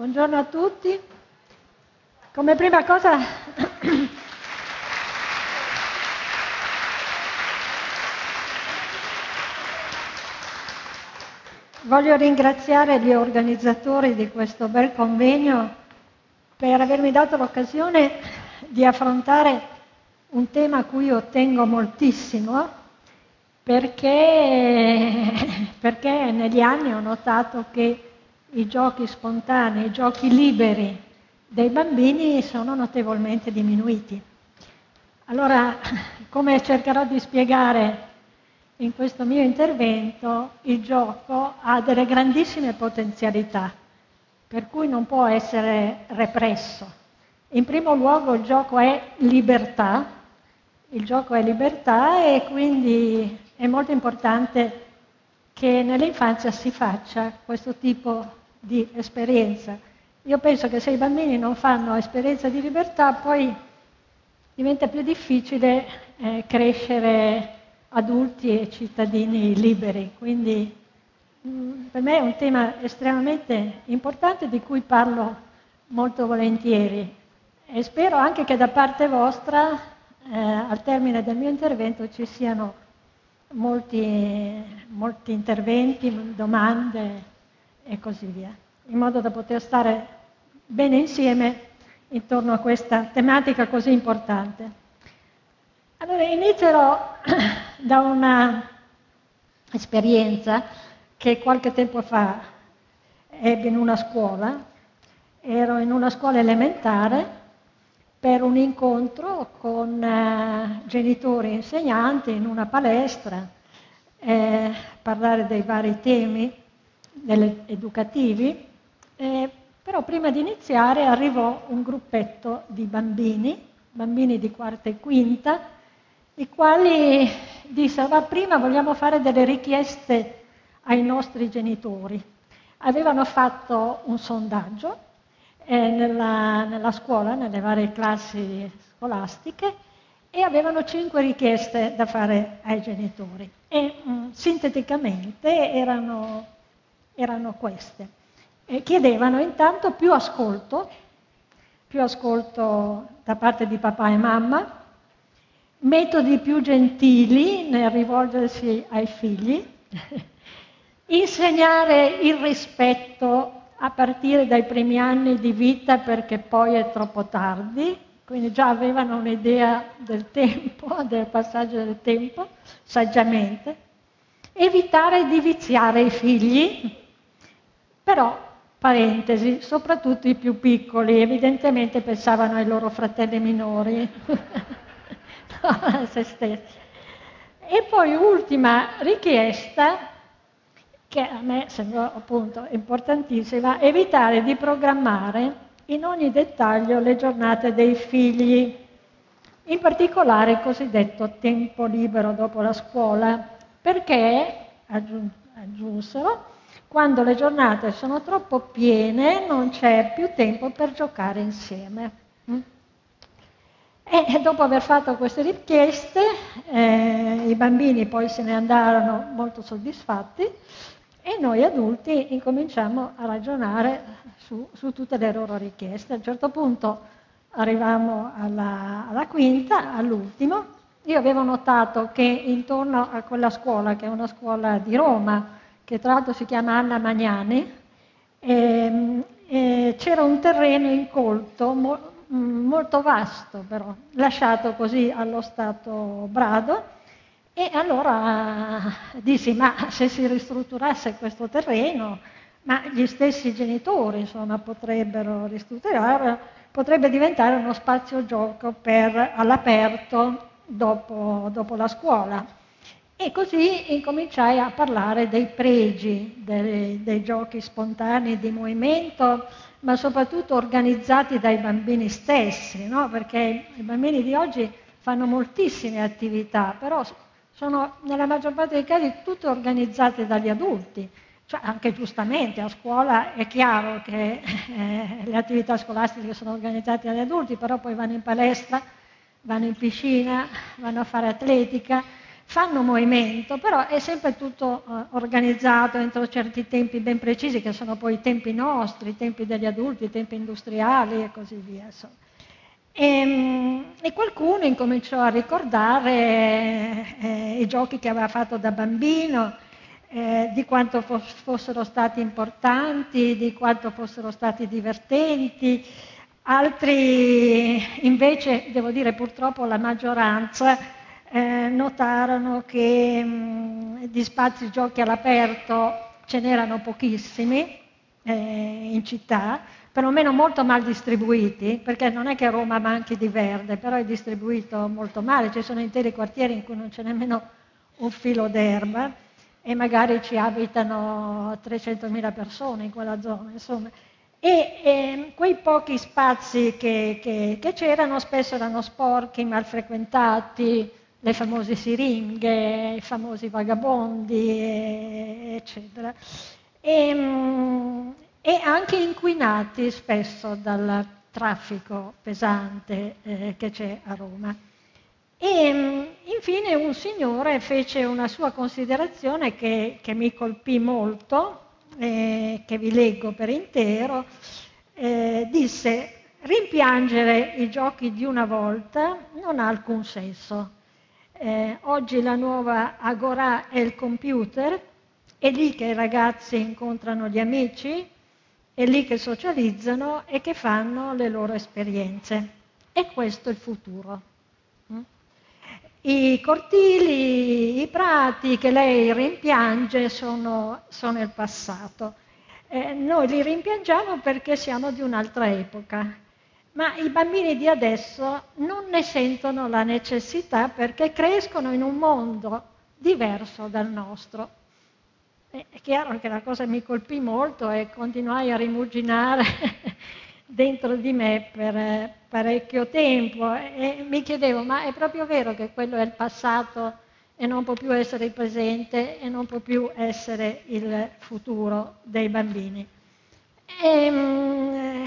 Buongiorno a tutti. Come prima cosa voglio ringraziare gli organizzatori di questo bel convegno per avermi dato l'occasione di affrontare un tema a cui io tengo moltissimo perché, perché negli anni ho notato che i giochi spontanei, i giochi liberi dei bambini sono notevolmente diminuiti. Allora, come cercherò di spiegare in questo mio intervento, il gioco ha delle grandissime potenzialità, per cui non può essere represso. In primo luogo il gioco è libertà, il gioco è libertà e quindi è molto importante che nell'infanzia si faccia questo tipo di esperienza. Io penso che se i bambini non fanno esperienza di libertà, poi diventa più difficile eh, crescere adulti e cittadini liberi. Quindi mm, per me è un tema estremamente importante di cui parlo molto volentieri e spero anche che da parte vostra eh, al termine del mio intervento ci siano molti, molti interventi, domande e così via, in modo da poter stare bene insieme intorno a questa tematica così importante. Allora inizierò da una esperienza che qualche tempo fa ebbe in una scuola, ero in una scuola elementare per un incontro con eh, genitori e insegnanti in una palestra, eh, parlare dei vari temi educativi, eh, però prima di iniziare arrivò un gruppetto di bambini, bambini di quarta e quinta, i quali dissero, ma prima vogliamo fare delle richieste ai nostri genitori. Avevano fatto un sondaggio eh, nella, nella scuola, nelle varie classi scolastiche, e avevano cinque richieste da fare ai genitori. E mh, mm, sinteticamente erano erano queste. E chiedevano intanto più ascolto, più ascolto da parte di papà e mamma, metodi più gentili nel rivolgersi ai figli, insegnare il rispetto a partire dai primi anni di vita perché poi è troppo tardi, quindi già avevano un'idea del tempo, del passaggio del tempo, saggiamente, evitare di viziare i figli, però, parentesi, soprattutto i più piccoli, evidentemente pensavano ai loro fratelli minori, a se stessi. E poi ultima richiesta, che a me sembra appunto importantissima, evitare di programmare in ogni dettaglio le giornate dei figli, in particolare il cosiddetto tempo libero dopo la scuola, perché, aggiunsero, quando le giornate sono troppo piene non c'è più tempo per giocare insieme. Mm? E dopo aver fatto queste richieste, eh, i bambini poi se ne andarono molto soddisfatti e noi adulti incominciamo a ragionare su, su tutte le loro richieste. A un certo punto arriviamo alla, alla quinta, all'ultimo. Io avevo notato che intorno a quella scuola, che è una scuola di Roma, che tra l'altro si chiama Anna Magnani, e, ehm, e c'era un terreno incolto mo, mm, molto vasto però, lasciato così allo stato brado e allora dissi ma se si ristrutturasse questo terreno, ma gli stessi genitori insomma, potrebbero ristrutturare, potrebbe diventare uno spazio gioco per, all'aperto dopo, dopo la scuola. E così incominciai a parlare dei pregi dei, dei giochi spontanei di movimento, ma soprattutto organizzati dai bambini stessi, no? perché i bambini di oggi fanno moltissime attività, però sono nella maggior parte dei casi tutte organizzate dagli adulti. Cioè, anche giustamente a scuola è chiaro che eh, le attività scolastiche sono organizzate dagli adulti, però poi vanno in palestra, vanno in piscina, vanno a fare atletica, fanno movimento, però è sempre tutto eh, organizzato entro certi tempi ben precisi, che sono poi i tempi nostri, i tempi degli adulti, i tempi industriali e così via. E, ehm, e, qualcuno incominciò a ricordare eh, i giochi che aveva fatto da bambino, eh, di quanto fossero stati importanti, di quanto fossero stati divertenti. Altri invece, devo dire purtroppo la maggioranza, eh, notarono che mh, mm, di spazi giochi all'aperto ce n'erano pochissimi eh, in città, perlomeno molto mal distribuiti, perché non è che Roma manchi di verde, però è distribuito molto male, ci sono interi quartieri in cui non c'è nemmeno un filo d'erba e magari ci abitano 300.000 persone in quella zona, insomma. E eh, quei pochi spazi che, che, che c'erano spesso erano sporchi, mal frequentati, le famose siringhe, i famosi vagabondi, eccetera. E, mm, e anche inquinati spesso dal traffico pesante eh, che c'è a Roma. E mm, infine un signore fece una sua considerazione che, che mi colpì molto, eh, che vi leggo per intero, eh, disse rimpiangere i giochi di una volta non ha alcun senso eh, oggi la nuova agora è il computer, è lì che i ragazzi incontrano gli amici, è lì che socializzano e che fanno le loro esperienze. E questo è il futuro. Mm? I cortili, i prati che lei rimpiange sono, sono il passato. Eh, noi li rimpiangiamo perché siamo di un'altra epoca ma i bambini di adesso non ne sentono la necessità perché crescono in un mondo diverso dal nostro. È chiaro che la cosa mi colpì molto e continuai a rimuginare dentro di me per parecchio tempo e mi chiedevo, ma è proprio vero che quello è il passato e non può più essere il presente e non può più essere il futuro dei bambini? E, ehm,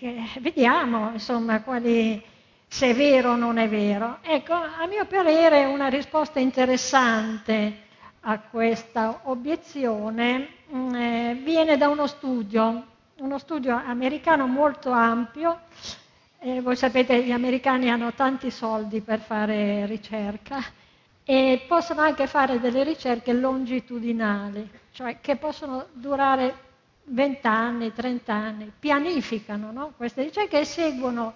eh, vediamo insomma quali, se è vero o non è vero. Ecco, a mio parere una risposta interessante a questa obiezione mm, eh, viene da uno studio, uno studio americano molto ampio. Eh, voi sapete gli americani hanno tanti soldi per fare ricerca e possono anche fare delle ricerche longitudinali, cioè che possono durare 20 anni, 30 anni, pianificano no? queste ricerche e seguono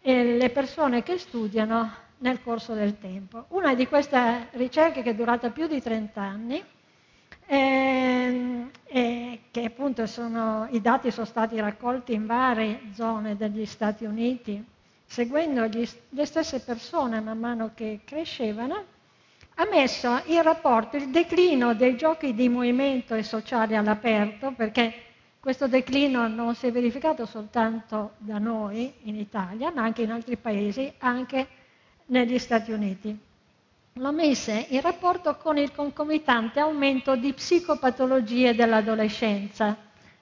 eh, le persone che studiano nel corso del tempo. Una di queste ricerche che è durata più di 30 anni, eh, eh, che appunto sono, i dati sono stati raccolti in varie zone degli Stati Uniti, seguendo gli, le stesse persone man mano che crescevano, ha messo in rapporto il declino dei giochi di movimento e sociali all'aperto, perché questo declino non si è verificato soltanto da noi in Italia, ma anche in altri paesi, anche negli Stati Uniti. L'ho messo in rapporto con il concomitante aumento di psicopatologie dell'adolescenza.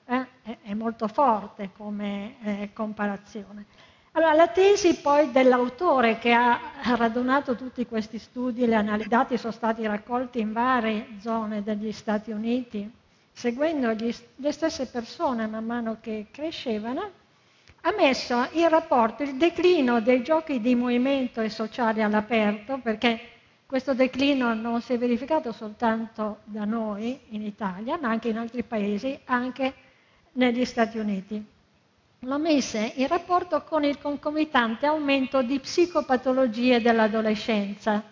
Eh? È molto forte come eh, comparazione. Allora, la tesi poi dell'autore che ha radunato tutti questi studi, i dati sono stati raccolti in varie zone degli Stati Uniti, seguendo gli, le stesse persone man mano che crescevano, ha messo in rapporto il declino dei giochi di movimento e sociali all'aperto, perché questo declino non si è verificato soltanto da noi in Italia, ma anche in altri paesi, anche negli Stati Uniti l'ho messa in rapporto con il concomitante aumento di psicopatologie dell'adolescenza.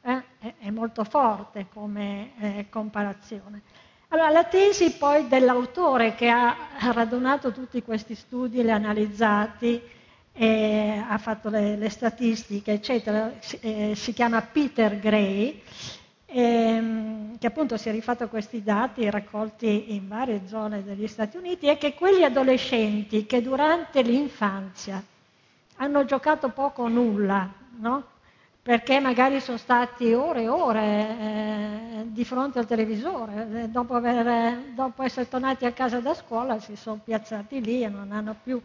Eh? È molto forte come eh, comparazione. Allora, la tesi poi dell'autore che ha radunato tutti questi studi, li ha analizzati, eh, ha fatto le, le, statistiche, eccetera, eh, si chiama Peter Gray, ehm, che appunto si è rifatto questi dati raccolti in varie zone degli Stati Uniti, è che quegli adolescenti che durante l'infanzia hanno giocato poco o nulla, no? perché magari sono stati ore e ore eh, di fronte al televisore, eh, dopo, aver, dopo, essere tornati a casa da scuola si sono piazzati lì e non hanno più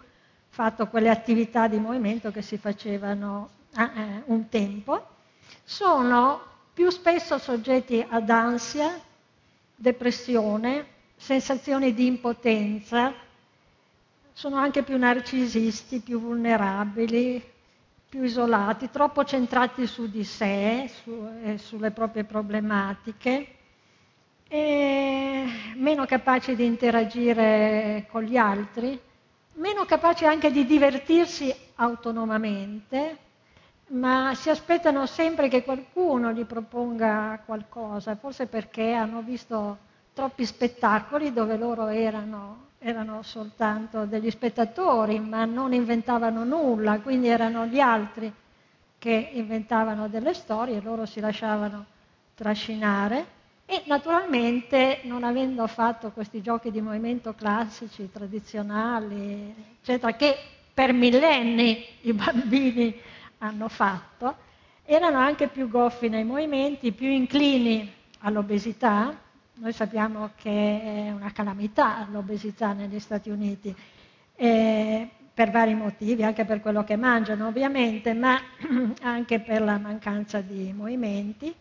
fatto quelle attività di movimento che si facevano a eh, un tempo, sono più spesso soggetti ad ansia, depressione, sensazioni di impotenza, sono anche più narcisisti, più vulnerabili, più isolati, troppo centrati su di sé, su, eh, sulle proprie problematiche, meno capaci di interagire con gli altri, meno capaci anche di divertirsi autonomamente, ma si aspettano sempre che qualcuno gli proponga qualcosa, forse perché hanno visto troppi spettacoli dove loro erano, erano soltanto degli spettatori, ma non inventavano nulla, quindi erano gli altri che inventavano delle storie, loro si lasciavano trascinare. E naturalmente non avendo fatto questi giochi di movimento classici, tradizionali, eccetera, che per millenni i bambini hanno fatto, erano anche più goffi nei movimenti, più inclini all'obesità, noi sappiamo che è una calamità l'obesità negli Stati Uniti, eh, per vari motivi, anche per quello che mangiano ovviamente, ma anche per la mancanza di movimenti.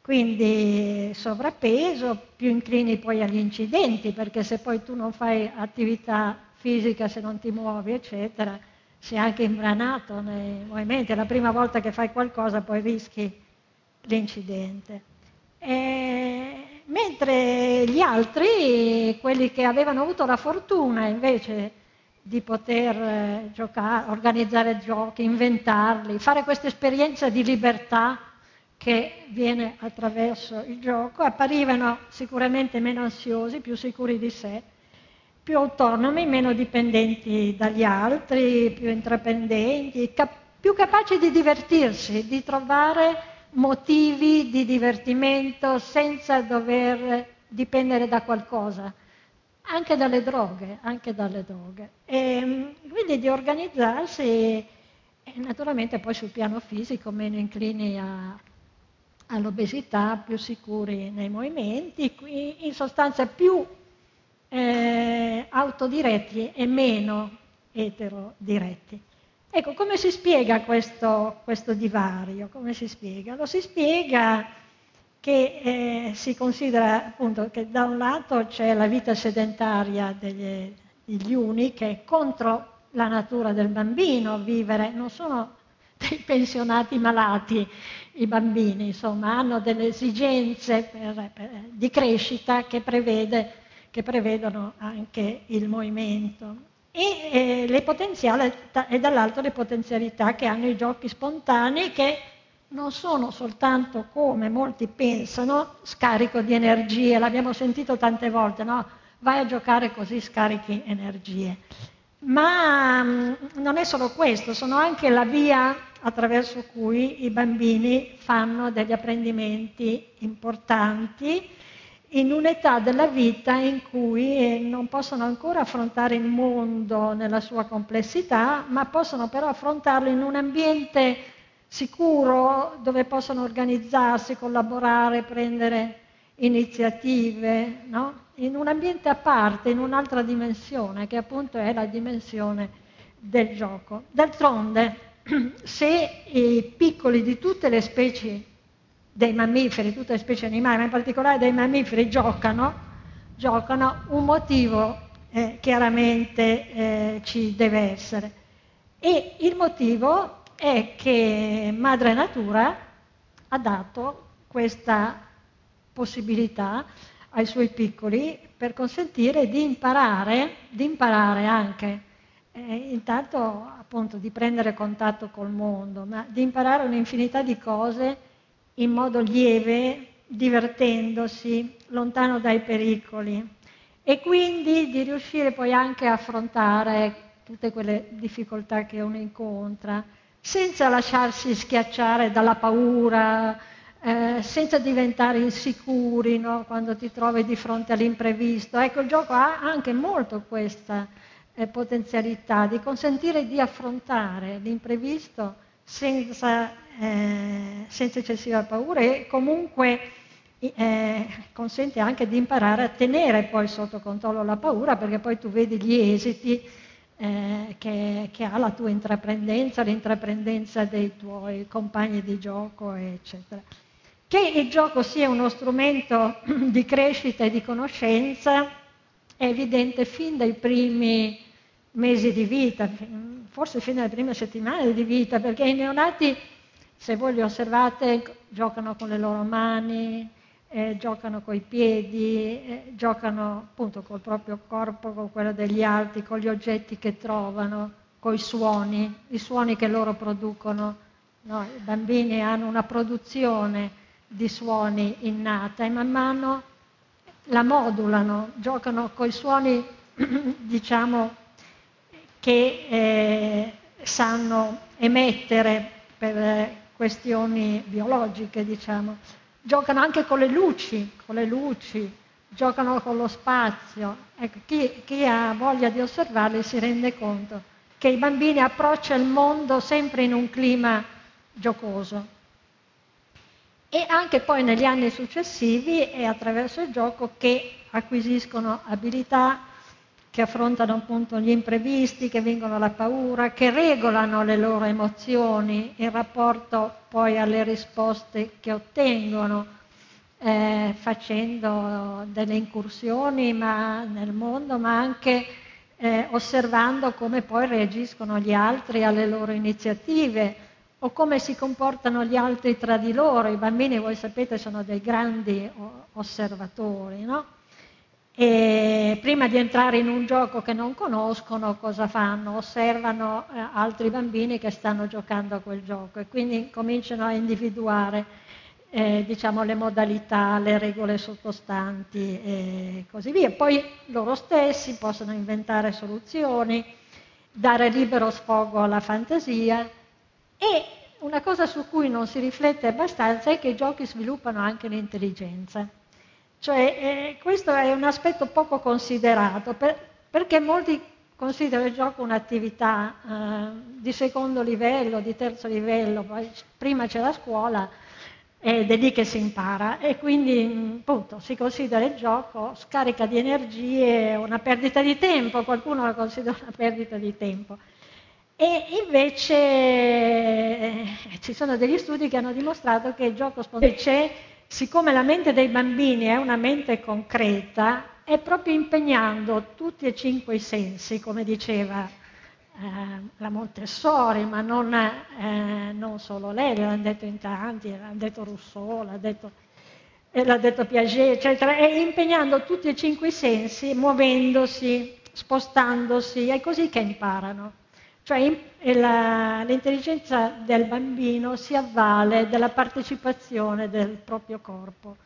Quindi sovrappeso, più inclini poi agli incidenti, perché se poi tu non fai attività fisica, se non ti muovi, eccetera, sei anche imbranato nei movimenti. È la prima volta che fai qualcosa, poi rischi l'incidente. E mentre gli altri, quelli che avevano avuto la fortuna invece di poter eh, giocare, organizzare giochi, inventarli, fare questa esperienza di libertà che viene attraverso il gioco, apparivano sicuramente meno ansiosi, più sicuri di sé, più autonomi, meno dipendenti dagli altri, più intraprendenti, cap- più capaci di divertirsi, di trovare motivi di divertimento senza dover dipendere da qualcosa, anche dalle droghe, anche dalle droghe. E mm, quindi di organizzarsi e naturalmente poi sul piano fisico meno inclini a, all'obesità, più sicuri nei movimenti, in sostanza più eh, autodiretti e meno eterodiretti. Ecco, come si spiega questo, questo divario? Si spiega? Lo si spiega che eh, si considera appunto che da un lato c'è la vita sedentaria degli, degli uni che è contro la natura del bambino vivere, non sono dei pensionati malati i bambini, insomma, hanno delle esigenze per, per, di crescita che, prevede, che prevedono anche il movimento e, eh, e dall'altro le potenzialità che hanno i giochi spontanei che non sono soltanto come molti pensano scarico di energie, l'abbiamo sentito tante volte, no? Vai a giocare così scarichi energie. Ma mm, non è solo questo, sono anche la via attraverso cui i bambini fanno degli apprendimenti importanti in un'età della vita in cui eh, non possono ancora affrontare il mondo nella sua complessità, ma possono però affrontarlo in un ambiente sicuro dove possono organizzarsi, collaborare, prendere iniziative, no? in un ambiente a parte, in un'altra dimensione, che appunto è la dimensione del gioco. D'altronde, se i piccoli di tutte le specie dei mammiferi, tutte le specie animali, ma in particolare dei mammiferi, giocano, giocano un motivo eh, chiaramente eh, ci deve essere. E il motivo è che Madre Natura ha dato questa possibilità ai suoi piccoli per consentire di imparare, di imparare anche, eh, intanto appunto di prendere contatto col mondo, ma di imparare un'infinità di cose in modo lieve, divertendosi, lontano dai pericoli e quindi di riuscire poi anche a affrontare tutte quelle difficoltà che uno incontra, senza lasciarsi schiacciare dalla paura, eh, senza diventare insicuri no? quando ti trovi di fronte all'imprevisto. Ecco, il gioco ha anche molto questa eh, potenzialità di consentire di affrontare l'imprevisto senza eh, senza eccessiva paura e comunque eh, consente anche di imparare a tenere poi sotto controllo la paura perché poi tu vedi gli esiti eh, che, che, ha la tua intraprendenza, l'intraprendenza dei tuoi compagni di gioco, eccetera. Che il gioco sia uno strumento di crescita e di conoscenza è evidente fin dai primi mesi di vita, forse fin dalle prime settimane di vita, perché i neonati, se voi li osservate, giocano con le loro mani, eh, giocano coi piedi, eh, giocano appunto col proprio corpo, con quello degli altri, con gli oggetti che trovano, con i suoni, i suoni che loro producono. No, I bambini hanno una produzione di suoni innata e man mano la modulano, giocano con i suoni, diciamo, che eh, sanno emettere per questioni biologiche, diciamo giocano anche con le luci, con le luci, giocano con lo spazio. Ecco, chi, chi ha voglia di osservarli si rende conto che i bambini approcciano il mondo sempre in un clima giocoso. E anche poi negli anni successivi è attraverso il gioco che acquisiscono abilità, che affrontano appunto gli imprevisti, che vincono la paura, che regolano le loro emozioni in rapporto poi alle risposte che ottengono, eh, facendo delle incursioni ma, nel mondo, ma anche eh, osservando come poi reagiscono gli altri alle loro iniziative o come si comportano gli altri tra di loro. I bambini, voi sapete, sono dei grandi osservatori, no? E prima di entrare in un gioco che non conoscono, cosa fanno? Osservano eh, altri bambini che stanno giocando a quel gioco e quindi cominciano a individuare eh, diciamo, le modalità, le regole sottostanti e così via. Poi loro stessi possono inventare soluzioni, dare libero sfogo alla fantasia e una cosa su cui non si riflette abbastanza è che i giochi sviluppano anche l'intelligenza. Cioè, eh, questo è un aspetto poco considerato, per, perché molti considerano il gioco un'attività eh, di secondo livello, di terzo livello, poi prima c'è la scuola ed è lì che si impara e quindi appunto si considera il gioco scarica di energie, una perdita di tempo, qualcuno lo considera una perdita di tempo. E invece eh, ci sono degli studi che hanno dimostrato che il gioco spontaneo siccome la mente dei bambini è una mente concreta, è proprio impegnando tutti e cinque i sensi, come diceva eh, la Montessori, ma non, eh, non, solo lei, l'hanno detto in tanti, l'ha detto Rousseau, l'ha detto, eh, l'ha detto Piaget, eccetera, è impegnando tutti e cinque i sensi, muovendosi, spostandosi, è così che imparano. Cioè la, l'intelligenza del bambino si avvale della partecipazione del proprio corpo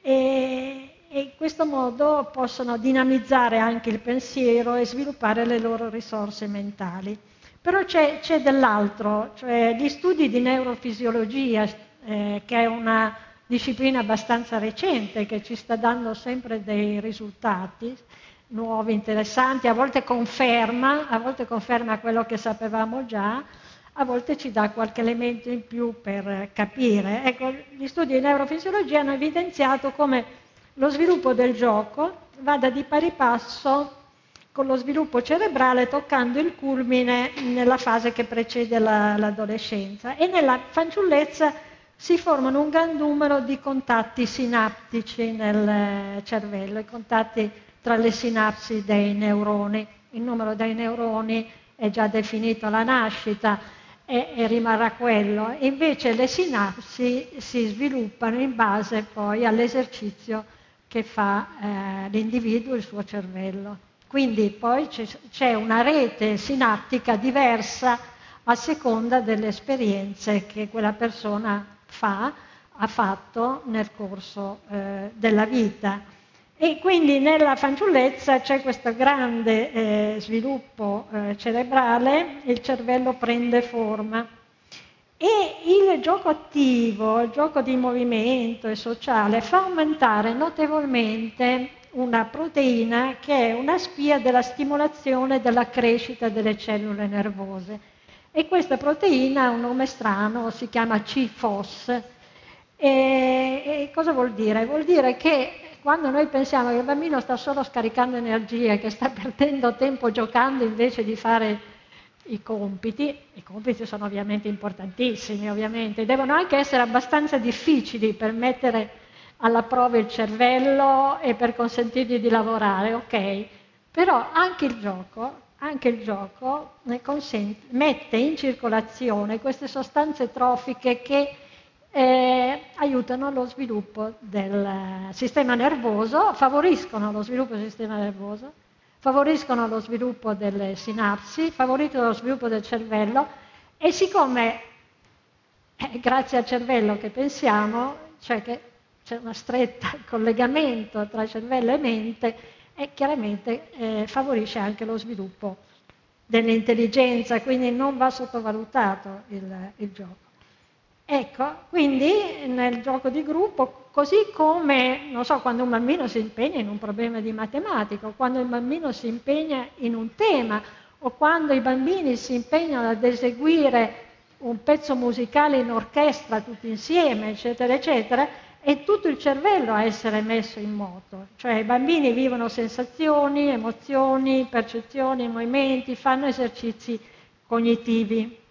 e, e in questo modo possono dinamizzare anche il pensiero e sviluppare le loro risorse mentali. Però c'è, c'è dell'altro, cioè gli studi di neurofisiologia, eh, che è una disciplina abbastanza recente che ci sta dando sempre dei risultati, nuovi, interessanti, a volte conferma, a volte conferma quello che sapevamo già, a volte ci dà qualche elemento in più per capire. Ecco, gli studi di neurofisiologia hanno evidenziato come lo sviluppo del gioco vada di pari passo con lo sviluppo cerebrale toccando il culmine nella fase che precede la, l'adolescenza e nella fanciullezza si formano un gran numero di contatti sinaptici nel cervello, i contatti tra le sinapsi dei neuroni. Il numero dei neuroni è già definito alla nascita e, e rimarrà quello. Invece le sinapsi si sviluppano in base poi all'esercizio che fa eh, l'individuo, il suo cervello. Quindi poi c'è, una rete sinaptica diversa a seconda delle esperienze che quella persona fa, ha fatto nel corso eh, della vita. E quindi nella fanciullezza c'è questo grande eh, sviluppo eh, cerebrale, il cervello prende forma. E il gioco attivo, il gioco di movimento e sociale, fa aumentare notevolmente una proteina che è una spia della stimolazione della crescita delle cellule nervose. E questa proteina ha un nome strano, si chiama CFOS. E, e cosa vuol dire? Vuol dire che quando noi pensiamo che il bambino sta solo scaricando energie, che sta perdendo tempo giocando invece di fare i compiti, i compiti sono ovviamente importantissimi, ovviamente, devono anche essere abbastanza difficili per mettere alla prova il cervello e per consentirgli di lavorare, ok? Però anche il gioco, anche il gioco consente, mette in circolazione queste sostanze trofiche che eh, aiutano lo sviluppo del sistema nervoso, favoriscono lo sviluppo del sistema nervoso, favoriscono lo sviluppo delle sinapsi, favoriscono lo sviluppo del cervello e siccome è grazie al cervello che pensiamo, cioè che c'è una stretta collegamento tra cervello e mente, e chiaramente eh, favorisce anche lo sviluppo dell'intelligenza, quindi non va sottovalutato il, il gioco. Ecco, quindi nel gioco di gruppo, così come, non so, quando un bambino si impegna in un problema di matematica, o quando il bambino si impegna in un tema, o quando i bambini si impegnano ad eseguire un pezzo musicale in orchestra tutti insieme, eccetera, eccetera, è tutto il cervello a essere messo in moto. Cioè i bambini vivono sensazioni, emozioni, percezioni, movimenti, fanno esercizi cognitivi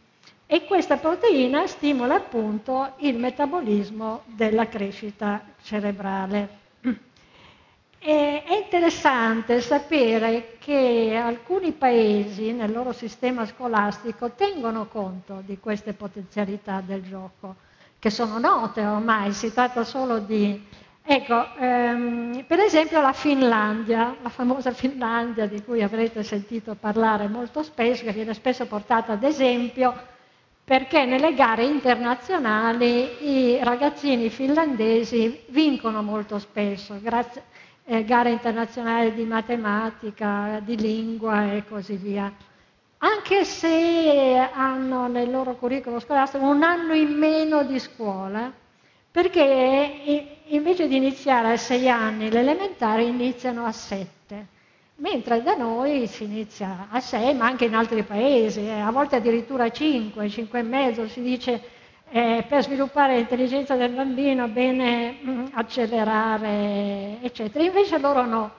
e questa proteina stimola appunto il metabolismo della crescita cerebrale. È interessante sapere che alcuni paesi nel loro sistema scolastico tengono conto di queste potenzialità del gioco, che sono note ormai, si tratta solo di... Ecco, ehm, per esempio la Finlandia, la famosa Finlandia di cui avrete sentito parlare molto spesso, che viene spesso portata ad esempio, perché nelle gare internazionali i ragazzini finlandesi vincono molto spesso, grazie, eh, gare internazionali di matematica, di lingua e così via. Anche se hanno nel loro curriculum scolastico un anno in meno di scuola, perché invece di iniziare a sei anni l'elementare iniziano a sette mentre da noi si inizia a 6, ma anche in altri paesi, eh, a volte addirittura a 5, 5 e mezzo, si dice eh, per sviluppare l'intelligenza del bambino bene mh, mm, accelerare, eccetera. Invece loro no,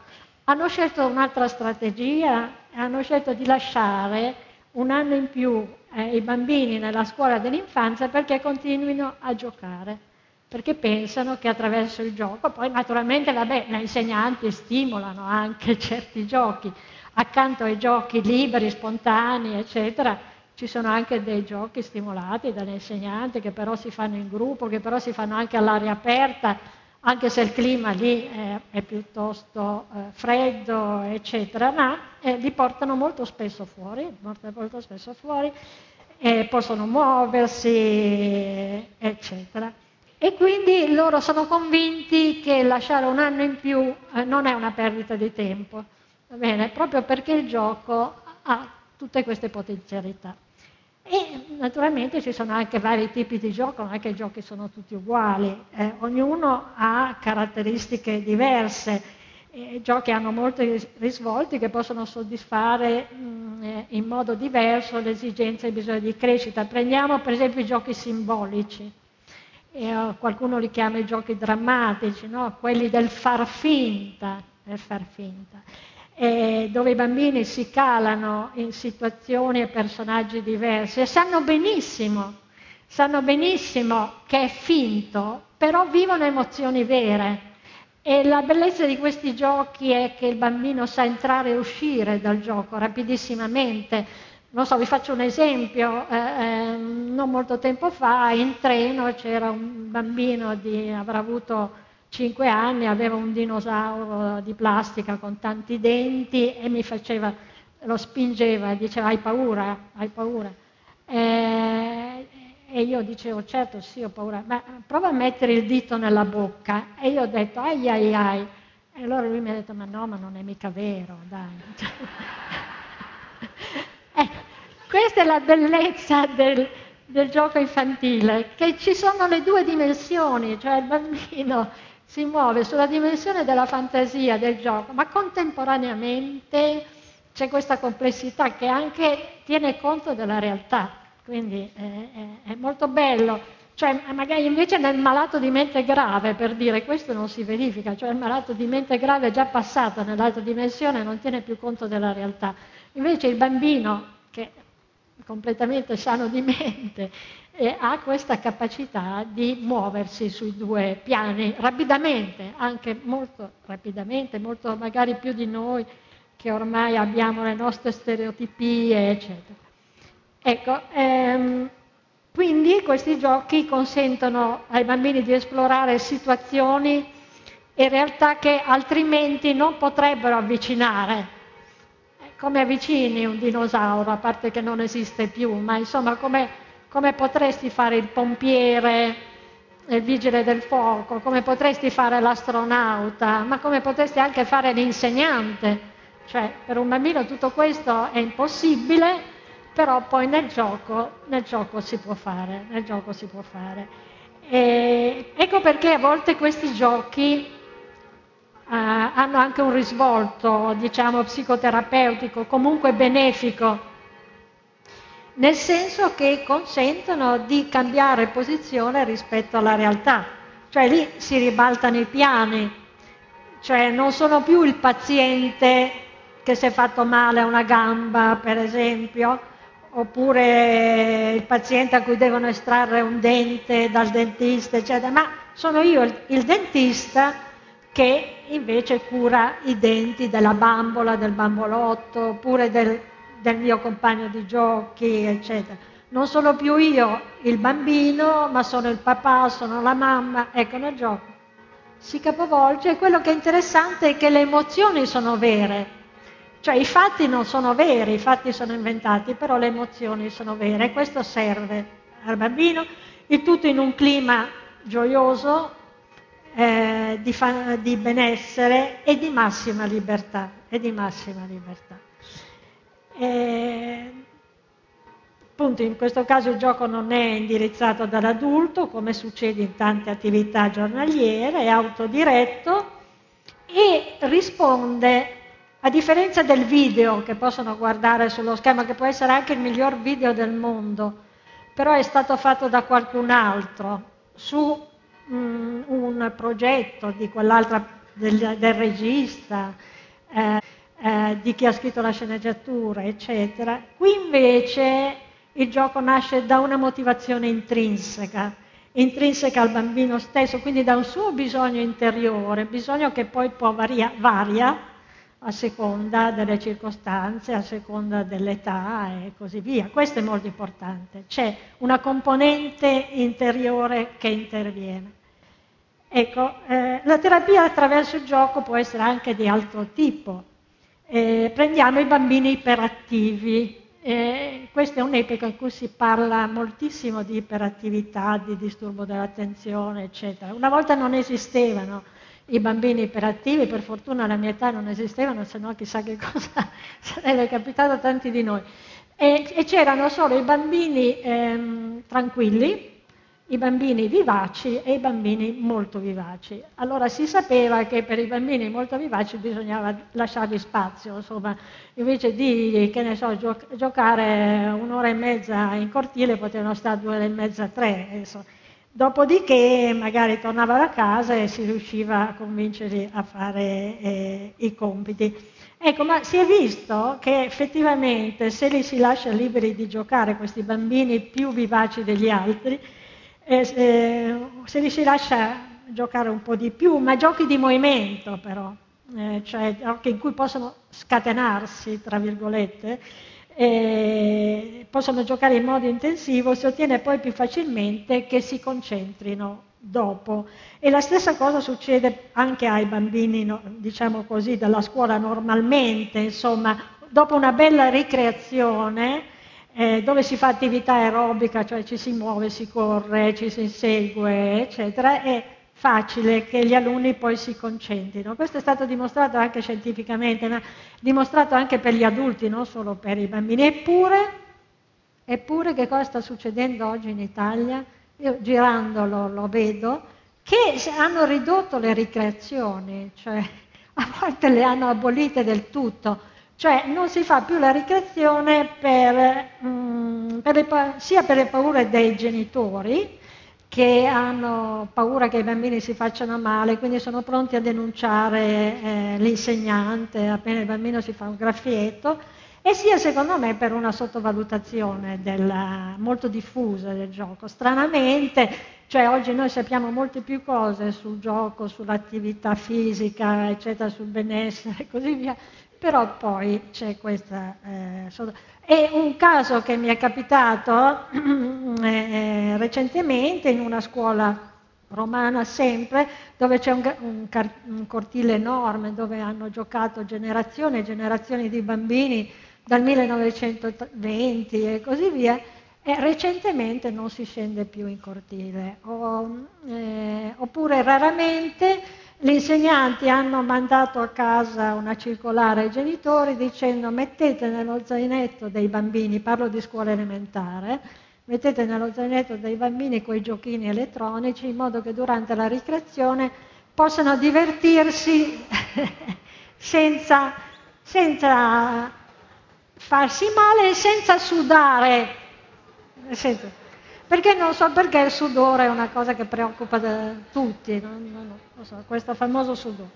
hanno scelto un'altra strategia, hanno scelto di lasciare un anno in più eh, i bambini nella scuola dell'infanzia perché continuino a giocare perché pensano che attraverso il gioco, poi naturalmente vabbè, gli insegnanti stimolano anche certi giochi, accanto ai giochi liberi, spontanei, eccetera, ci sono anche dei giochi stimolati dagli insegnanti che però si fanno in gruppo, che però si fanno anche all'aria aperta, anche se il clima lì è, è piuttosto eh, freddo, eccetera, ma eh, li portano molto spesso fuori, molto spesso fuori, eh, possono muoversi, eccetera. E quindi loro sono convinti che lasciare un anno in più eh, non è una perdita di tempo, va bene? Proprio perché il gioco ha tutte queste potenzialità. E naturalmente ci sono anche vari tipi di gioco, non è che i giochi sono tutti uguali, eh, ognuno ha caratteristiche diverse, eh, giochi hanno molti risvolti che possono soddisfare mh, mm, eh, in modo diverso le esigenze e i bisogni di crescita. Prendiamo per esempio i giochi simbolici eh, qualcuno li chiama i giochi drammatici, no? quelli del far finta, del far finta eh, dove i bambini si calano in situazioni e personaggi diversi e sanno benissimo, sanno benissimo che è finto, però vivono emozioni vere. E la bellezza di questi giochi è che il bambino sa entrare e uscire dal gioco rapidissimamente, non so, vi faccio un esempio, eh, eh, non molto tempo fa in treno c'era un bambino di, avrà avuto 5 anni, aveva un dinosauro di plastica con tanti denti e mi faceva, lo spingeva e diceva hai paura, hai paura. Eh, e io dicevo certo sì ho paura, ma prova a mettere il dito nella bocca e io ho detto ai ai ai. E allora lui mi ha detto ma no, ma non è mica vero, dai. Questa è la bellezza del, del gioco infantile, che ci sono le due dimensioni, cioè il bambino si muove sulla dimensione della fantasia del gioco, ma contemporaneamente c'è questa complessità che anche tiene conto della realtà, quindi è, è, è molto bello. Cioè, magari invece nel malato di mente grave, per dire, questo non si verifica, cioè il malato di mente grave è già passato nell'altra dimensione e non tiene più conto della realtà. Invece il bambino che completamente sano di mente e ha questa capacità di muoversi sui due piani rapidamente, anche molto rapidamente, molto magari più di noi che ormai abbiamo le nostre stereotipie, eccetera. Ecco, ehm, quindi questi giochi consentono ai bambini di esplorare situazioni e realtà che altrimenti non potrebbero avvicinare. Come avvicini un dinosauro, a parte che non esiste più, ma insomma come, come potresti fare il pompiere, il vigile del fuoco, come potresti fare l'astronauta, ma come potresti anche fare l'insegnante. Cioè, per un bambino tutto questo è impossibile, però poi nel gioco, nel gioco si può fare, nel gioco si può fare. E ecco perché a volte questi giochi hanno anche un risvolto, diciamo, psicoterapeutico, comunque benefico, nel senso che consentono di cambiare posizione rispetto alla realtà, cioè lì si ribaltano i piani, cioè non sono più il paziente che si è fatto male a una gamba, per esempio, oppure il paziente a cui devono estrarre un dente dal dentista, eccetera, ma sono io il, il dentista che invece cura i denti della bambola, del bambolotto, oppure del, del mio compagno di giochi, eccetera. Non sono più io il bambino, ma sono il papà, sono la mamma, ecco nel gioco. Si capovolge e quello che è interessante è che le emozioni sono vere, cioè i fatti non sono veri, i fatti sono inventati, però le emozioni sono vere e questo serve al bambino, il tutto in un clima gioioso, eh, di, fa- di, benessere e di massima libertà. E di massima libertà. E, appunto in questo caso il gioco non è indirizzato dall'adulto, come succede in tante attività giornaliere, è autodiretto e risponde a differenza del video che possono guardare sullo schermo, che può essere anche il miglior video del mondo, però è stato fatto da qualcun altro su mm, un progetto di quell'altra, del, del regista, eh, eh, di chi ha scritto la sceneggiatura, eccetera. Qui invece il gioco nasce da una motivazione intrinseca, intrinseca al bambino stesso, quindi da un suo bisogno interiore, bisogno che poi può varia, varia a seconda delle circostanze, a seconda dell'età e così via. Questo è molto importante, c'è una componente interiore che interviene. Ecco, eh, la terapia attraverso il gioco può essere anche di altro tipo. Eh, prendiamo i bambini iperattivi, eh, questa è un'epoca in cui si parla moltissimo di iperattività, di disturbo dell'attenzione, eccetera. Una volta non esistevano i bambini iperattivi, per fortuna alla mia età non esistevano, se no chissà che cosa sarebbe capitato a tanti di noi. E, e c'erano solo i bambini ehm, tranquilli, i bambini vivaci e i bambini molto vivaci. Allora si sapeva che per i bambini molto vivaci bisognava lasciargli spazio, insomma, invece di, so, gioc- giocare un'ora e mezza in cortile potevano stare due ore e mezza, tre, insomma Dopodiché magari tornava a casa e si riusciva a convincerli a fare eh, i compiti. Ecco, ma si è visto che effettivamente se li si lascia liberi di giocare, questi bambini più vivaci degli altri, eh, se li si lascia giocare un po' di più, ma giochi di movimento però, eh, cioè giochi in cui possono scatenarsi, tra virgolette, eh, possono giocare in modo intensivo, si ottiene poi più facilmente che si concentrino dopo. E la stessa cosa succede anche ai bambini, diciamo così, della scuola normalmente, insomma, dopo una bella ricreazione, eh, dove si fa attività aerobica, cioè ci si muove, si corre, ci si insegue, eccetera, e facile che gli alunni poi si concentrino. Questo è stato dimostrato anche scientificamente, ma dimostrato anche per gli adulti, non solo per i bambini. Eppure, eppure che cosa sta succedendo oggi in Italia? Io girandolo lo vedo, che hanno ridotto le ricreazioni, cioè a volte le hanno abolite del tutto, cioè non si fa più la ricreazione per, mm, per le, sia per le paure dei genitori, che hanno paura che i bambini si facciano male, quindi sono pronti a denunciare eh, l'insegnante appena il bambino si fa un graffietto, e sia secondo me per una sottovalutazione della, molto diffusa del gioco. Stranamente, cioè oggi noi sappiamo molte più cose sul gioco, sull'attività fisica, eccetera, sul benessere e così via, però poi c'è questa... Eh, e un caso che mi è capitato eh, recentemente in una scuola romana sempre, dove c'è un, un, un, cortile enorme, dove hanno giocato generazioni e generazioni di bambini dal 1920 e così via, e recentemente non si scende più in cortile. O, eh, oppure raramente gli insegnanti hanno mandato a casa una circolare ai genitori dicendo mettete nello zainetto dei bambini, parlo di scuola elementare, mettete nello zainetto dei bambini quei giochini elettronici in modo che durante la ricreazione possano divertirsi senza, senza farsi male senza sudare. Perché non so perché il sudore è una cosa che preoccupa tutti, non, non, non so, questo famoso sudore.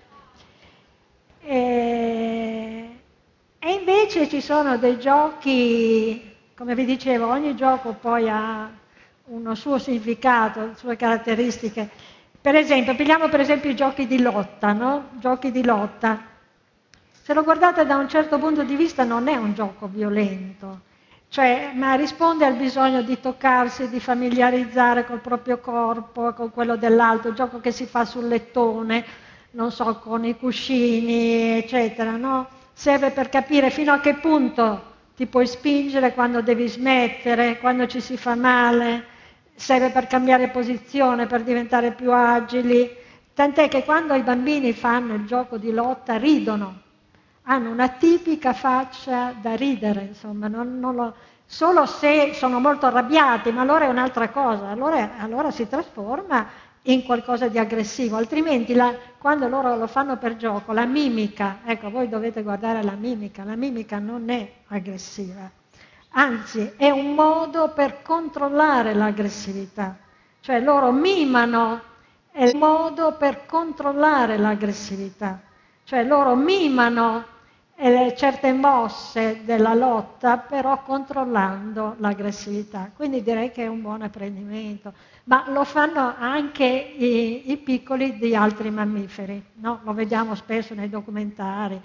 E, e invece ci sono dei giochi, come vi dicevo, ogni gioco poi ha uno suo significato, sue caratteristiche. Per esempio, prendiamo per esempio i giochi di lotta, no? Giochi di lotta. Se lo guardate da un certo punto di vista non è un gioco violento, cioè, ma risponde al bisogno di toccarsi, di familiarizzare col proprio corpo, con quello dell'altro, il gioco che si fa sul lettone, non so, con i cuscini, eccetera, no? Serve per capire fino a che punto ti puoi spingere quando devi smettere, quando ci si fa male, serve per cambiare posizione, per diventare più agili. Tant'è che quando i bambini fanno il gioco di lotta ridono, hanno una tipica faccia da ridere, insomma, non, non lo, solo se sono molto arrabbiati, ma allora è un'altra cosa, allora, allora si trasforma in qualcosa di aggressivo, altrimenti la, quando loro lo fanno per gioco, la mimica, ecco voi dovete guardare la mimica, la mimica non è aggressiva, anzi è un modo per controllare l'aggressività, cioè loro mimano, è un modo per controllare l'aggressività, cioè loro mimano eh, certe mosse della lotta, però controllando l'aggressività. Quindi direi che è un buon apprendimento. Ma lo fanno anche i, i piccoli di altri mammiferi, no? lo vediamo spesso nei documentari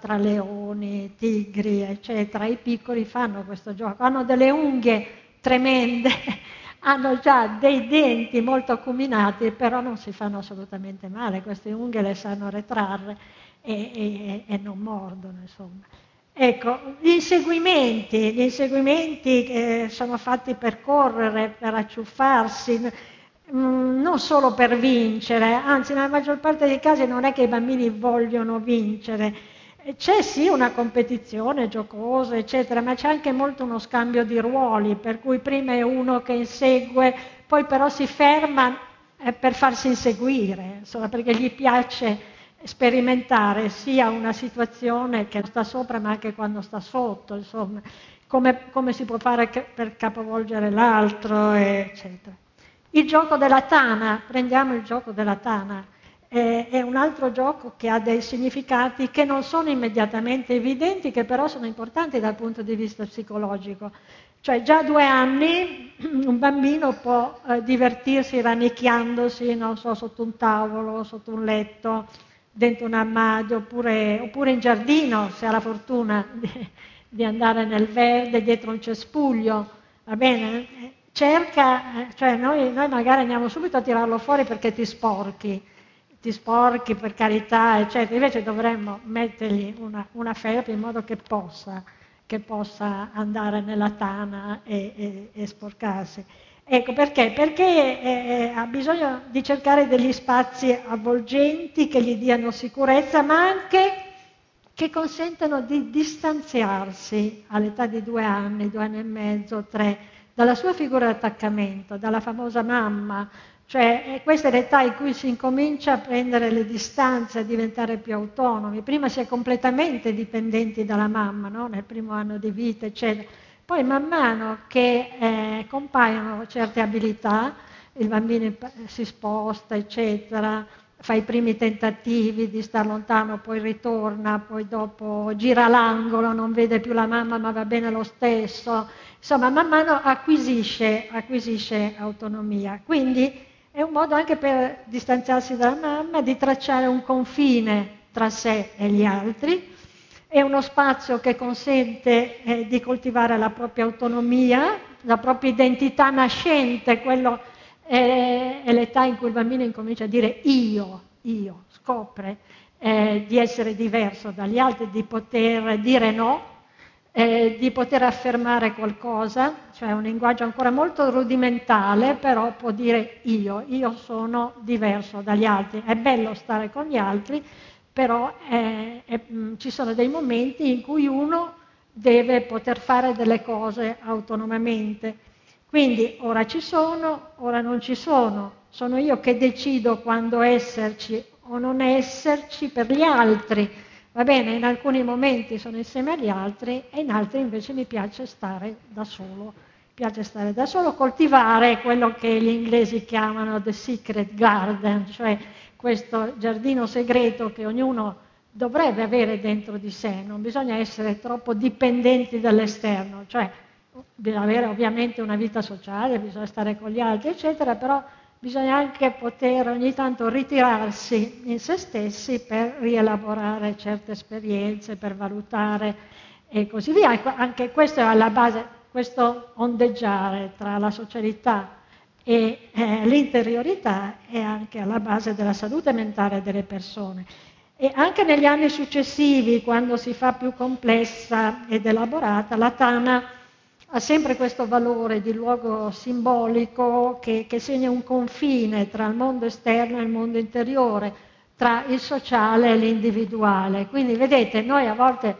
tra leoni, tigri, eccetera. I piccoli fanno questo gioco, hanno delle unghie tremende, hanno già dei denti molto acuminati, però non si fanno assolutamente male, queste unghie le sanno retrarre e, e, e non mordono, insomma. Ecco, gli inseguimenti, gli inseguimenti che sono fatti per correre, per acciuffarsi, mm, non solo per vincere, anzi nella maggior parte dei casi non è che i bambini vogliono vincere, c'è sì una competizione giocosa, eccetera, ma c'è anche molto uno scambio di ruoli, per cui prima è uno che insegue, poi però si ferma eh, per farsi inseguire, insomma, perché gli piace sperimentare sia una situazione che sta sopra ma anche quando sta sotto, insomma, come, come si può fare per capovolgere l'altro, eccetera. Il gioco della tana, prendiamo il gioco della tana, eh, è un altro gioco che ha dei significati che non sono immediatamente evidenti, che però sono importanti dal punto di vista psicologico. Cioè già a due anni un bambino può eh, divertirsi non so, sotto un tavolo, sotto un letto, dentro un armadio oppure, oppure in giardino, se ha la fortuna di, di, andare nel verde dietro un cespuglio, va bene? Cerca, cioè noi, noi magari andiamo subito a tirarlo fuori perché ti sporchi, ti sporchi per carità, eccetera, invece dovremmo mettergli una, una felpa in modo che possa, che possa andare nella tana e, e, e sporcarsi. Ecco perché? Perché eh, ha bisogno di cercare degli spazi avvolgenti che gli diano sicurezza, ma anche che consentano di distanziarsi all'età di due anni, due anni e mezzo, tre, dalla sua figura di attaccamento, dalla famosa mamma. Cioè, questa è l'età in cui si incomincia a prendere le distanze, a diventare più autonomi. Prima si è completamente dipendenti dalla mamma, no? nel primo anno di vita, eccetera poi man mano che eh, compaiono certe abilità, il bambino si sposta, eccetera, fa i primi tentativi di star lontano, poi ritorna, poi dopo gira l'angolo, non vede più la mamma ma va bene lo stesso, insomma man mano acquisisce, acquisisce autonomia. Quindi è un modo anche per distanziarsi dalla mamma, di tracciare un confine tra sé e gli altri, è uno spazio che consente eh, di coltivare la propria autonomia, la propria identità nascente, quello è, è l'età in cui il bambino incomincia a dire io, io, scopre eh, di essere diverso dagli altri, di poter dire no, eh, di poter affermare qualcosa, cioè un linguaggio ancora molto rudimentale, però può dire io, io sono diverso dagli altri. È bello stare con gli altri, però è, è, mm, ci sono dei momenti in cui uno deve poter fare delle cose autonomamente. Quindi ora ci sono, ora non ci sono. Sono io che decido quando esserci o non esserci per gli altri. Va bene, in alcuni momenti sono insieme agli altri e in altri invece mi piace stare da solo. Mi piace stare da solo, coltivare quello che gli inglesi chiamano the secret garden, cioè questo giardino segreto che ognuno dovrebbe avere dentro di sé. Non bisogna essere troppo dipendenti dall'esterno, cioè bisogna avere ovviamente una vita sociale, bisogna stare con gli altri, eccetera, però bisogna anche poter ogni tanto ritirarsi in se stessi per rielaborare certe esperienze, per valutare e così via. Ecco, anche questo è alla base, questo ondeggiare tra la socialità e eh, l'interiorità è anche alla base della salute mentale delle persone. E anche negli anni successivi, quando si fa più complessa ed elaborata, la Tana ha sempre questo valore di luogo simbolico che, che segna un confine tra il mondo esterno e il mondo interiore, tra il sociale e l'individuale. Quindi vedete, noi a volte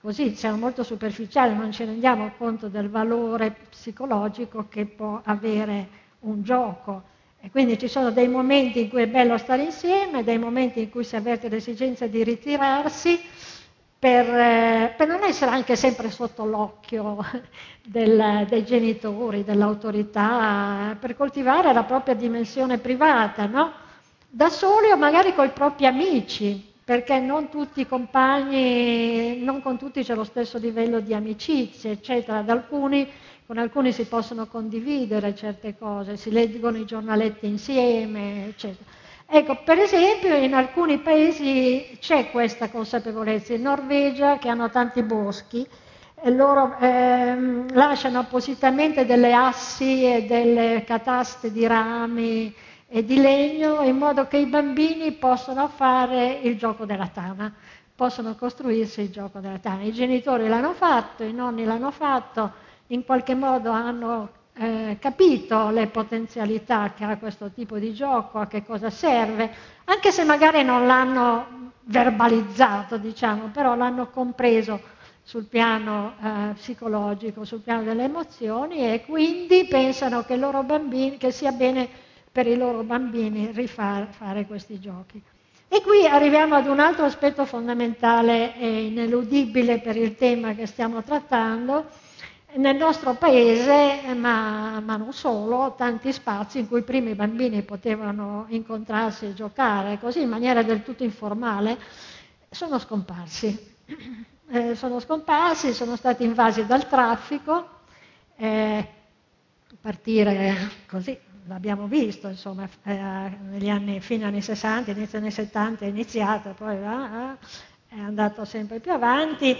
così siamo molto superficiali, non ci rendiamo conto del valore psicologico che può avere un gioco. E quindi ci sono dei momenti in cui è bello stare insieme, dei momenti in cui si avverte l'esigenza di ritirarsi per, eh, per, non essere anche sempre sotto l'occhio del, dei genitori, dell'autorità, per coltivare la propria dimensione privata, no? Da soli o magari con i propri amici, perché non tutti i compagni, non con tutti c'è lo stesso livello di amicizia, eccetera. Alcuni, con alcuni si possono condividere certe cose, si leggono i giornaletti insieme, eccetera. Ecco, per esempio in alcuni paesi c'è questa consapevolezza, in Norvegia che hanno tanti boschi, loro ehm, lasciano appositamente delle assi e delle cataste di rami e di legno in modo che i bambini possano fare il gioco della tana, possono costruirsi il gioco della tana. I genitori l'hanno fatto, i nonni l'hanno fatto, in qualche modo hanno eh, capito le potenzialità che ha questo tipo di gioco, a che cosa serve, anche se magari non l'hanno verbalizzato, diciamo, però l'hanno compreso sul piano eh, psicologico, sul piano delle emozioni e quindi pensano che, bambini, che sia bene per i loro bambini rifare questi giochi. E qui arriviamo ad un altro aspetto fondamentale e ineludibile per il tema che stiamo trattando, nel nostro paese, ma, ma, non solo, tanti spazi in cui prima i bambini potevano incontrarsi e giocare così in maniera del tutto informale, sono scomparsi. Eh, sono scomparsi, sono stati invasi dal traffico, eh, partire così, l'abbiamo visto, insomma, eh, negli anni, fine anni 60, inizio anni 70 è iniziato, poi è andato sempre più avanti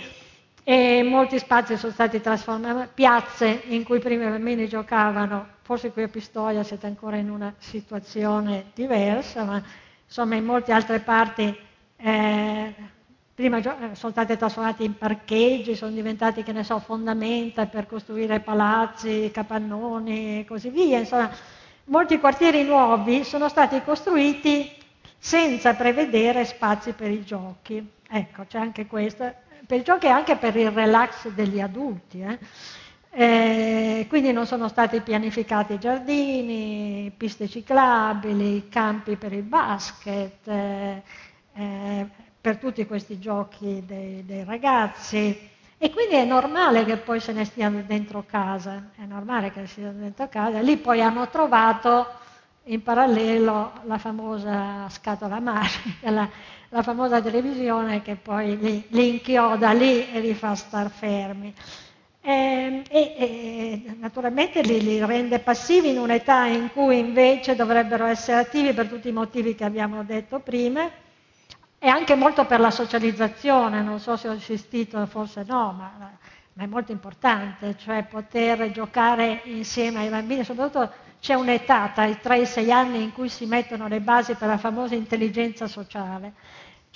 e molti spazi sono stati trasformati, piazze in cui prima i bambini giocavano, forse qui a Pistoia siete ancora in una situazione diversa, ma insomma in molte altre parti eh, prima eh, sono stati trasformati in parcheggi, sono diventati, che ne so, fondamenta per costruire palazzi, capannoni e così via. Insomma, molti quartieri nuovi sono stati costruiti senza prevedere spazi per i giochi. Ecco, c'è anche questo per i giochi e anche per il relax degli adulti. Eh. Eh, quindi non sono stati pianificati giardini, piste ciclabili, campi per il basket, eh, eh, per tutti questi giochi dei, dei, ragazzi. E quindi è normale che poi se ne stiano dentro casa, è normale che siano dentro casa. Lì poi hanno trovato in parallelo la famosa scatola magica, la famosa televisione che poi li, li, inchioda lì e li fa star fermi. E, e, e naturalmente li, li, rende passivi in un'età in cui invece dovrebbero essere attivi per tutti i motivi che abbiamo detto prima e anche molto per la socializzazione, non so se ho assistito, forse no, ma, ma è molto importante, cioè poter giocare insieme ai bambini, soprattutto c'è un'età tra i 3 e i 6 anni in cui si mettono le basi per la famosa intelligenza sociale,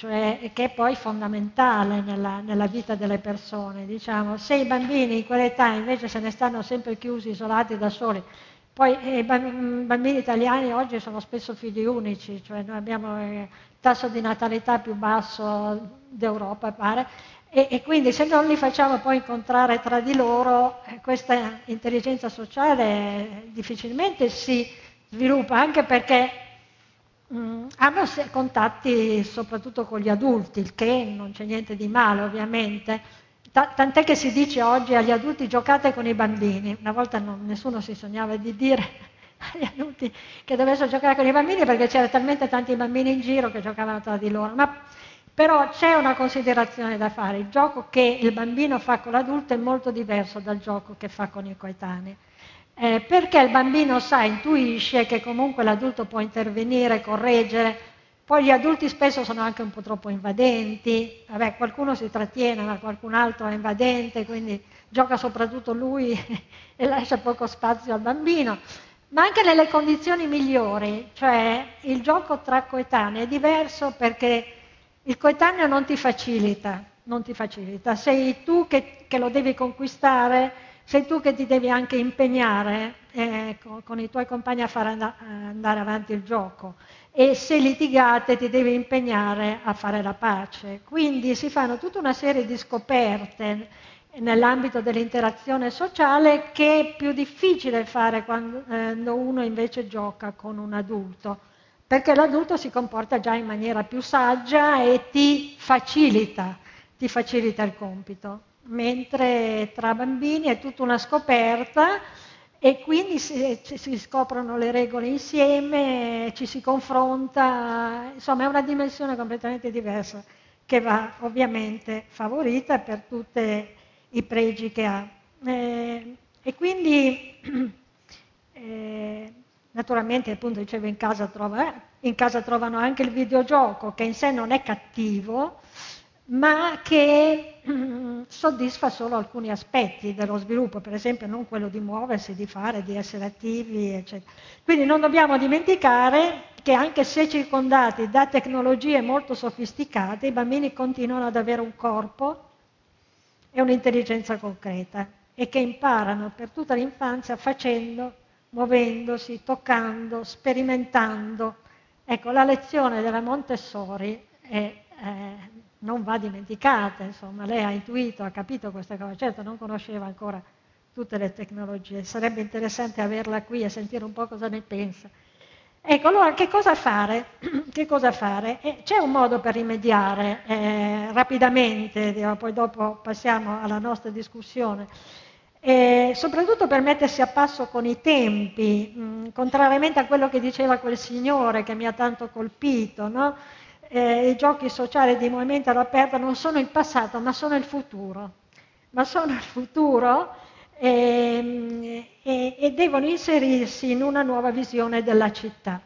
cioè, che è poi fondamentale nella, nella vita delle persone. Diciamo. Se i bambini in quell'età invece se ne stanno sempre chiusi, isolati da soli, poi eh, i bambini italiani oggi sono spesso figli unici, cioè noi abbiamo il tasso di natalità più basso d'Europa, pare, e, e, quindi se non li facciamo poi incontrare tra di loro, eh, questa intelligenza sociale difficilmente si sviluppa, anche perché mm, hanno contatti soprattutto con gli adulti, il che non c'è niente di male ovviamente. Tant'è che si dice oggi agli adulti giocate con i bambini, una volta non, nessuno si sognava di dire agli adulti che dovessero giocare con i bambini perché c'erano talmente tanti bambini in giro che giocavano tra di loro. Ma però c'è una considerazione da fare, il gioco che il bambino fa con l'adulto è molto diverso dal gioco che fa con i coetanei. Eh, perché il bambino sa, intuisce che comunque l'adulto può intervenire, correggere, poi gli adulti spesso sono anche un po' troppo invadenti, vabbè qualcuno si trattiene ma qualcun altro è invadente, quindi gioca soprattutto lui e lascia poco spazio al bambino, ma anche nelle condizioni migliori, cioè il gioco tra coetanei è diverso perché il coetaneo non ti facilita, non ti facilita. Sei tu che, che, lo devi conquistare, sei tu che ti devi anche impegnare eh, con, con, i tuoi compagni a far and- andare avanti il gioco. E se litigate ti devi impegnare a fare la pace. Quindi si fanno tutta una serie di scoperte nell'ambito dell'interazione sociale che è più difficile fare quando eh, uno invece gioca con un adulto perché l'adulto si comporta già in maniera più saggia e ti facilita, ti facilita il compito, mentre tra bambini è tutta una scoperta e quindi si, si, scoprono le regole insieme, ci si confronta, insomma è una dimensione completamente diversa che va ovviamente favorita per tutti i pregi che ha. Eh, e quindi eh, Naturalmente, appunto, dicevo, in casa, trova, in casa trovano anche il videogioco, che in sé non è cattivo, ma che mm, soddisfa solo alcuni aspetti dello sviluppo, per esempio non quello di muoversi, di fare, di essere attivi, eccetera. Quindi non dobbiamo dimenticare che anche se circondati da tecnologie molto sofisticate, i bambini continuano ad avere un corpo e un'intelligenza concreta e che imparano per tutta l'infanzia facendo muovendosi, toccando, sperimentando. Ecco, la lezione della Montessori è, eh, non va dimenticata, insomma, lei ha intuito, ha capito questa cosa, certo non conosceva ancora tutte le tecnologie, sarebbe interessante averla qui e sentire un po' cosa ne pensa. Ecco, allora che cosa fare? che cosa fare? Eh, c'è un modo per rimediare eh, rapidamente, poi dopo passiamo alla nostra discussione. E soprattutto per mettersi a passo con i tempi, mh, contrariamente a quello che diceva quel signore che mi ha tanto colpito, no? Eh, i giochi sociali di movimento all'aperto non sono il passato, ma sono il futuro, ma sono il futuro e, e, e devono inserirsi in una nuova visione della città.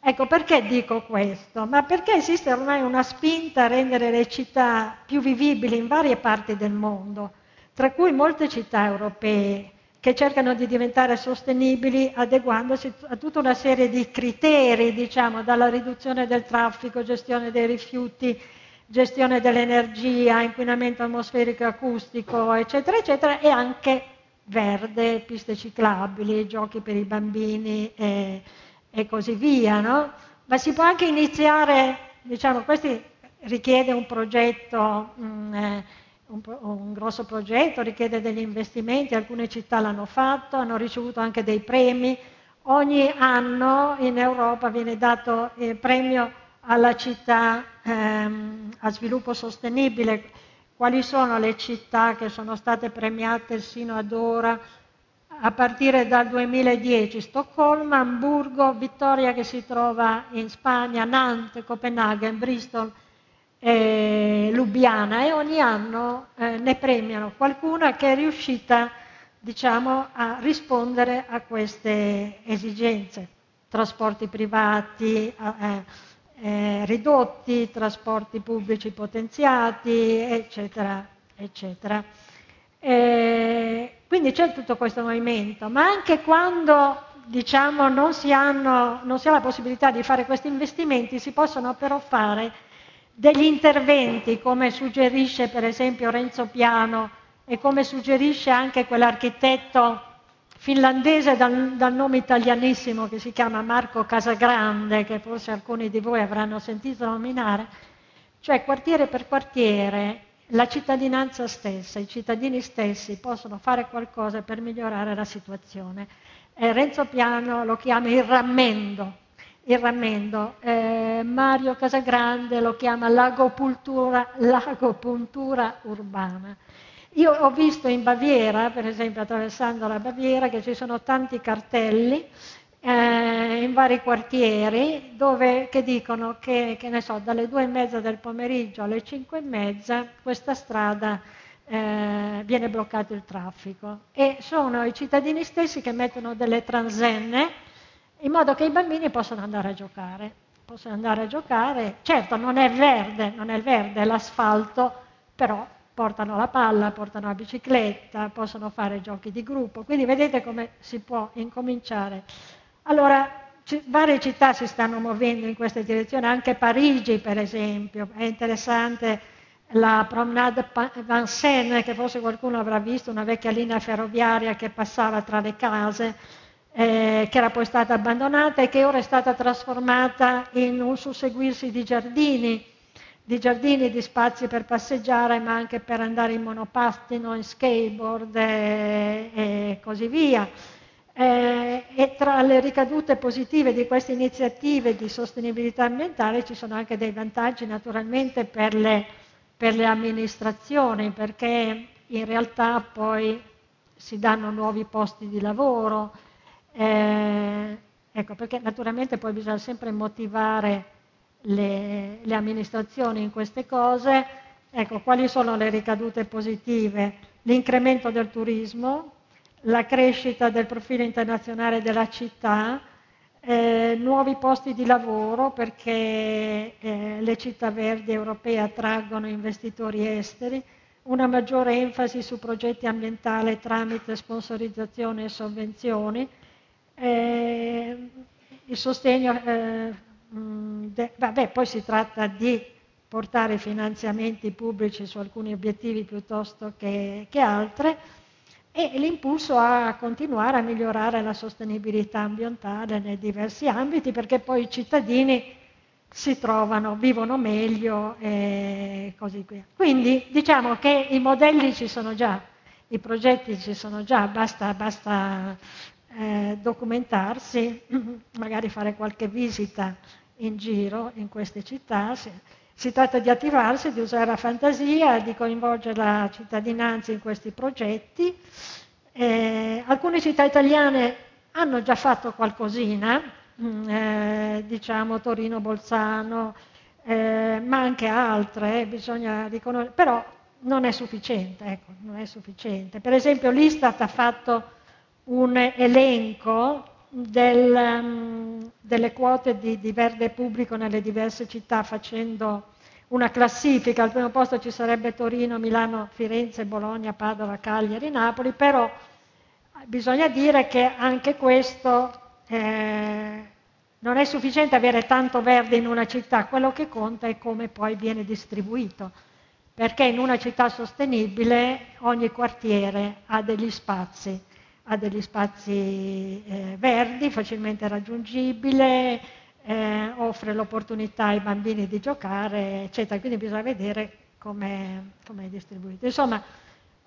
Ecco, perché dico questo? Ma perché esiste ormai una spinta a rendere le città più vivibili in varie parti del mondo tra cui molte città europee che cercano di diventare sostenibili adeguandosi a tutta una serie di criteri, diciamo, dalla riduzione del traffico, gestione dei rifiuti, gestione dell'energia, inquinamento atmosferico e acustico, eccetera, eccetera, e anche verde, piste ciclabili, giochi per i bambini e, e così via. No? Ma si può anche iniziare, diciamo, questo richiede un progetto mh, mm, eh, un, un, grosso progetto, richiede degli investimenti, alcune città l'hanno fatto, hanno ricevuto anche dei premi. Ogni anno in Europa viene dato il premio alla città ehm, a sviluppo sostenibile. Quali sono le città che sono state premiate sino ad ora? a partire dal 2010 Stoccolma, Hamburgo, Vittoria che si trova in Spagna, Nantes, Copenaghen, Bristol, eh, Lubiana e ogni anno eh, ne premiano qualcuna che è riuscita diciamo, a rispondere a queste esigenze. Trasporti privati eh, eh, ridotti, trasporti pubblici potenziati, eccetera, eccetera. Eh, quindi c'è tutto questo movimento, ma anche quando diciamo, non, si hanno, non si ha la possibilità di fare questi investimenti, si possono però fare degli interventi, come suggerisce per esempio Renzo Piano e come suggerisce anche quell'architetto finlandese dal, dal, nome italianissimo che si chiama Marco Casagrande, che forse alcuni di voi avranno sentito nominare, cioè quartiere per quartiere la cittadinanza stessa, i cittadini stessi possono fare qualcosa per migliorare la situazione. Eh, Renzo Piano lo chiama il rammendo, il rammendo. Eh, Mario Casagrande lo chiama lagopuntura, urbana. Io ho visto in Baviera, per esempio attraversando la Baviera, che ci sono tanti cartelli eh, in vari quartieri dove, che dicono che, che so, dalle due e mezza del pomeriggio alle cinque e mezza questa strada eh, viene bloccato il traffico e sono i cittadini stessi che mettono delle transenne in modo che i bambini possano andare a giocare. Possono andare a giocare, certo non è verde, non è verde, è l'asfalto, però portano la palla, portano la bicicletta, possono fare giochi di gruppo, quindi vedete come si può incominciare. Allora, c- varie città si stanno muovendo in questa direzione, anche Parigi per esempio, è interessante la promenade Vincennes, che forse qualcuno avrà visto, una vecchia linea ferroviaria che passava tra le case, eh, che era poi stata abbandonata e che ora è stata trasformata in un susseguirsi di giardini di giardini, di spazi per passeggiare, ma anche per andare in monopattino, in skateboard e, e così via. Eh, e tra le ricadute positive di queste iniziative di sostenibilità ambientale ci sono anche dei vantaggi naturalmente per le, per le amministrazioni, perché in realtà poi si danno nuovi posti di lavoro. Eh, ecco, perché naturalmente poi bisogna sempre motivare le, le amministrazioni in queste cose. Ecco, quali sono le ricadute positive? L'incremento del turismo, la crescita del profilo internazionale della città, eh, nuovi posti di lavoro perché eh, le città verdi europee attraggono investitori esteri, una maggiore enfasi su progetti ambientali tramite sponsorizzazione e sovvenzioni, eh, il sostegno eh, Mm, de, vabbè, poi si tratta di portare finanziamenti pubblici su alcuni obiettivi piuttosto che, che altre e l'impulso a continuare a migliorare la sostenibilità ambientale nei diversi ambiti perché poi i cittadini si trovano, vivono meglio e così via. Quindi diciamo che i modelli ci sono già, i progetti ci sono già, basta, basta eh, documentarsi, magari fare qualche visita in giro in queste città. Si tratta di attivarsi, di usare la fantasia, di coinvolgere la cittadinanza in questi progetti. Eh, alcune città italiane hanno già fatto qualcosina, mm, eh, diciamo Torino, Bolzano, eh, ma anche altre, eh, bisogna riconoscere, però non è sufficiente, ecco, non è sufficiente. Per esempio l'Istat ha fatto un elenco del, um, delle quote di, di, verde pubblico nelle diverse città facendo una classifica, al primo posto ci sarebbe Torino, Milano, Firenze, Bologna, Padova, Cagliari, Napoli, però bisogna dire che anche questo eh, non è sufficiente avere tanto verde in una città, quello che conta è come poi viene distribuito, perché in una città sostenibile ogni quartiere ha degli spazi ha degli spazi eh, verdi, facilmente raggiungibile, eh, offre l'opportunità ai bambini di giocare, eccetera. Quindi bisogna vedere come è distribuito. Insomma,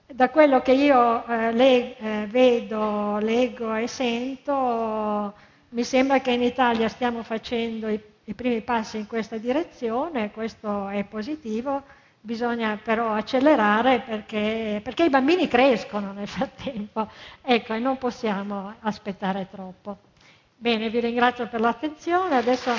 da quello che io eh, le, eh, vedo, leggo e sento, mi sembra che in Italia stiamo facendo i, i primi passi in questa direzione, questo è positivo bisogna però accelerare perché, perché, i bambini crescono nel frattempo, ecco, e non possiamo aspettare troppo. Bene, vi ringrazio per l'attenzione. Adesso...